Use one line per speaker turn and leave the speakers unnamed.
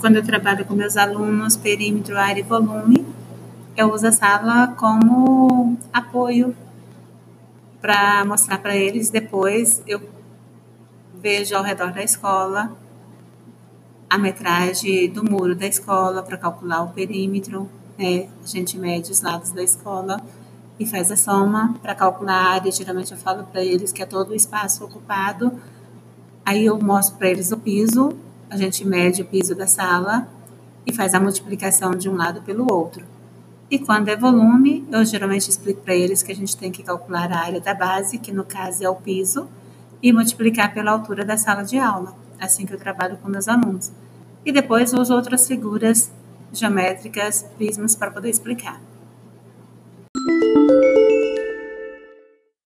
quando eu trabalho com meus alunos, perímetro, área e volume, eu uso a sala como apoio para mostrar para eles. Depois eu vejo ao redor da escola a metragem do muro da escola para calcular o perímetro, né? A gente mede os lados da escola e faz a soma para calcular a área. Geralmente eu falo para eles que é todo o espaço ocupado. Aí eu mostro para eles o piso, a gente mede o piso da sala e faz a multiplicação de um lado pelo outro. E quando é volume, eu geralmente explico para eles que a gente tem que calcular a área da base, que no caso é o piso, e multiplicar pela altura da sala de aula, assim que eu trabalho com meus alunos. E depois uso outras figuras geométricas, prismas para poder explicar.